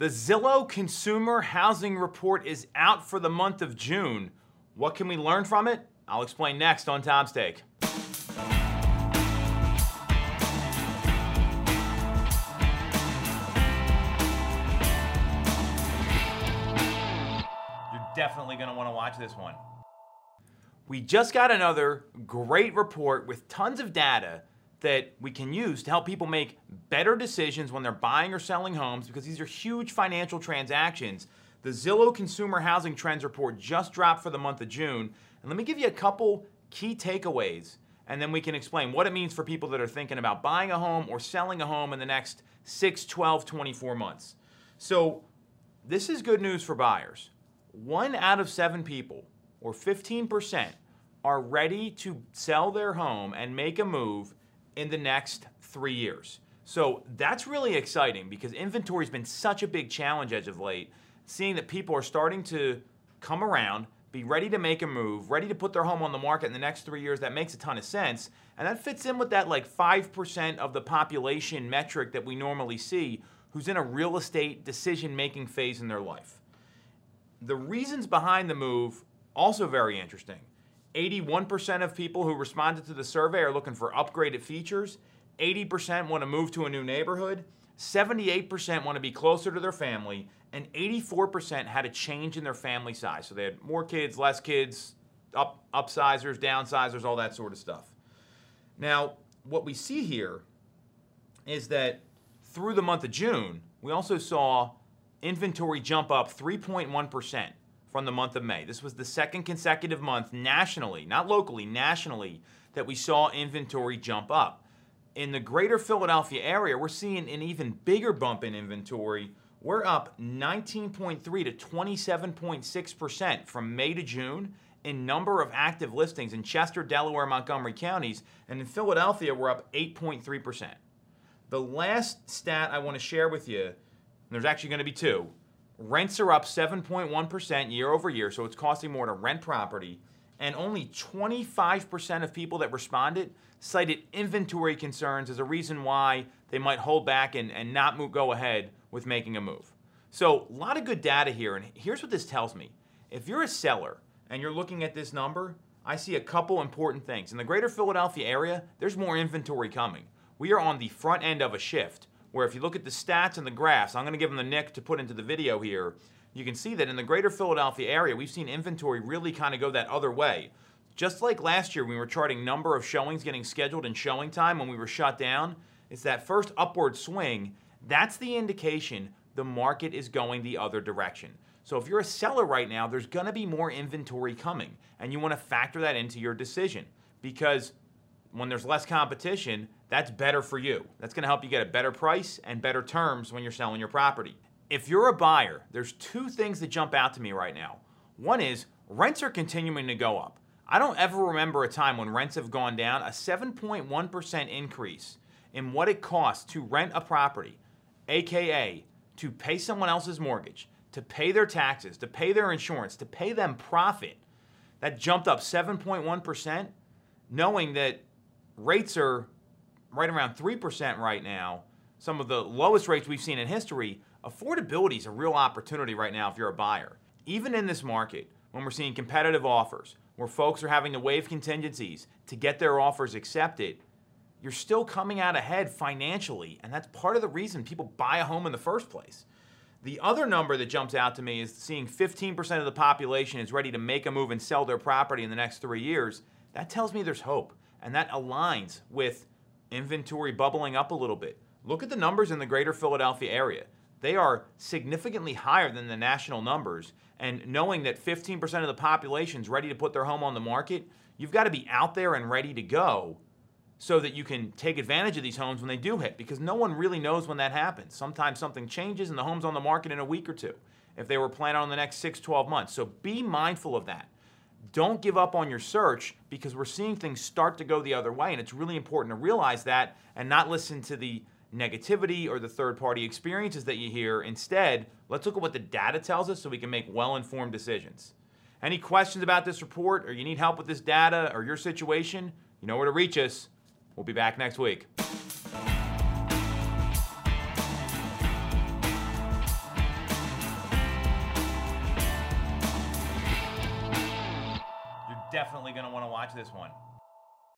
The Zillow Consumer Housing Report is out for the month of June. What can we learn from it? I'll explain next on Tom's Take. You're definitely going to want to watch this one. We just got another great report with tons of data that we can use to help people make better decisions when they're buying or selling homes because these are huge financial transactions. The Zillow Consumer Housing Trends Report just dropped for the month of June. And let me give you a couple key takeaways and then we can explain what it means for people that are thinking about buying a home or selling a home in the next 6, 12, 24 months. So, this is good news for buyers. One out of seven people, or 15%, are ready to sell their home and make a move in the next three years. So that's really exciting because inventory has been such a big challenge as of late. Seeing that people are starting to come around, be ready to make a move, ready to put their home on the market in the next three years, that makes a ton of sense. And that fits in with that like 5% of the population metric that we normally see who's in a real estate decision making phase in their life. The reasons behind the move, also very interesting. 81% of people who responded to the survey are looking for upgraded features. 80% want to move to a new neighborhood. 78% want to be closer to their family. And 84% had a change in their family size. So they had more kids, less kids, up, upsizers, downsizers, all that sort of stuff. Now, what we see here is that through the month of June, we also saw inventory jump up 3.1% from the month of May. This was the second consecutive month nationally, not locally, nationally, that we saw inventory jump up. In the greater Philadelphia area, we're seeing an even bigger bump in inventory. We're up 19.3 to 27.6% from May to June in number of active listings in Chester, Delaware, Montgomery counties, and in Philadelphia, we're up 8.3%. The last stat I want to share with you, there's actually going to be two, Rents are up 7.1% year over year, so it's costing more to rent property. And only 25% of people that responded cited inventory concerns as a reason why they might hold back and, and not move, go ahead with making a move. So, a lot of good data here. And here's what this tells me if you're a seller and you're looking at this number, I see a couple important things. In the greater Philadelphia area, there's more inventory coming. We are on the front end of a shift where if you look at the stats and the graphs, I'm going to give them the nick to put into the video here. You can see that in the greater Philadelphia area, we've seen inventory really kind of go that other way. Just like last year, we were charting number of showings getting scheduled and showing time when we were shut down. It's that first upward swing. That's the indication the market is going the other direction. So if you're a seller right now, there's going to be more inventory coming, and you want to factor that into your decision because when there's less competition, that's better for you. That's to help you get a better price and better terms when you're selling your property. If you're a buyer, there's two things that jump out to me right now. One is rents are continuing to go up. I don't ever remember a time when rents have gone down. A 7.1% increase in what it costs to rent a property, aka to pay someone else's mortgage, to pay their taxes, to pay their insurance, to pay them profit. That jumped up 7.1%, knowing that rates are right around 3% right now, some of the lowest rates we've seen in history, affordability is a real opportunity right now if you're a buyer. Even in this market, when we're seeing competitive offers, where folks are having to waive contingencies to get their offers accepted, you're still coming out ahead financially, and that's part of the reason people buy a home in the first place. The other number that jumps out to me is seeing 15% of the population is ready to make a move and sell their property in the next three years. That tells me there's hope, and that aligns with inventory bubbling up a little bit. Look at the numbers in the greater Philadelphia area. They are significantly higher than the national numbers. And knowing that 15% of the population is ready to put their home on the market, you've got to be out there and ready to go so that you can take advantage of these homes when they do hit because no one really knows when that happens. Sometimes something changes and the home's on the market in a week or two if they were planning on the next 6, 12 months. So be mindful of that don't give up on your search because we're seeing things start to go the other way. And it's really important to realize that and not listen to the negativity or the third party experiences that you hear. Instead, let's look at what the data tells us so we can make well informed decisions. Any questions about this report or you need help with this data or your situation, you know where to reach us. We'll be back next week. Definitely going to want to watch this one.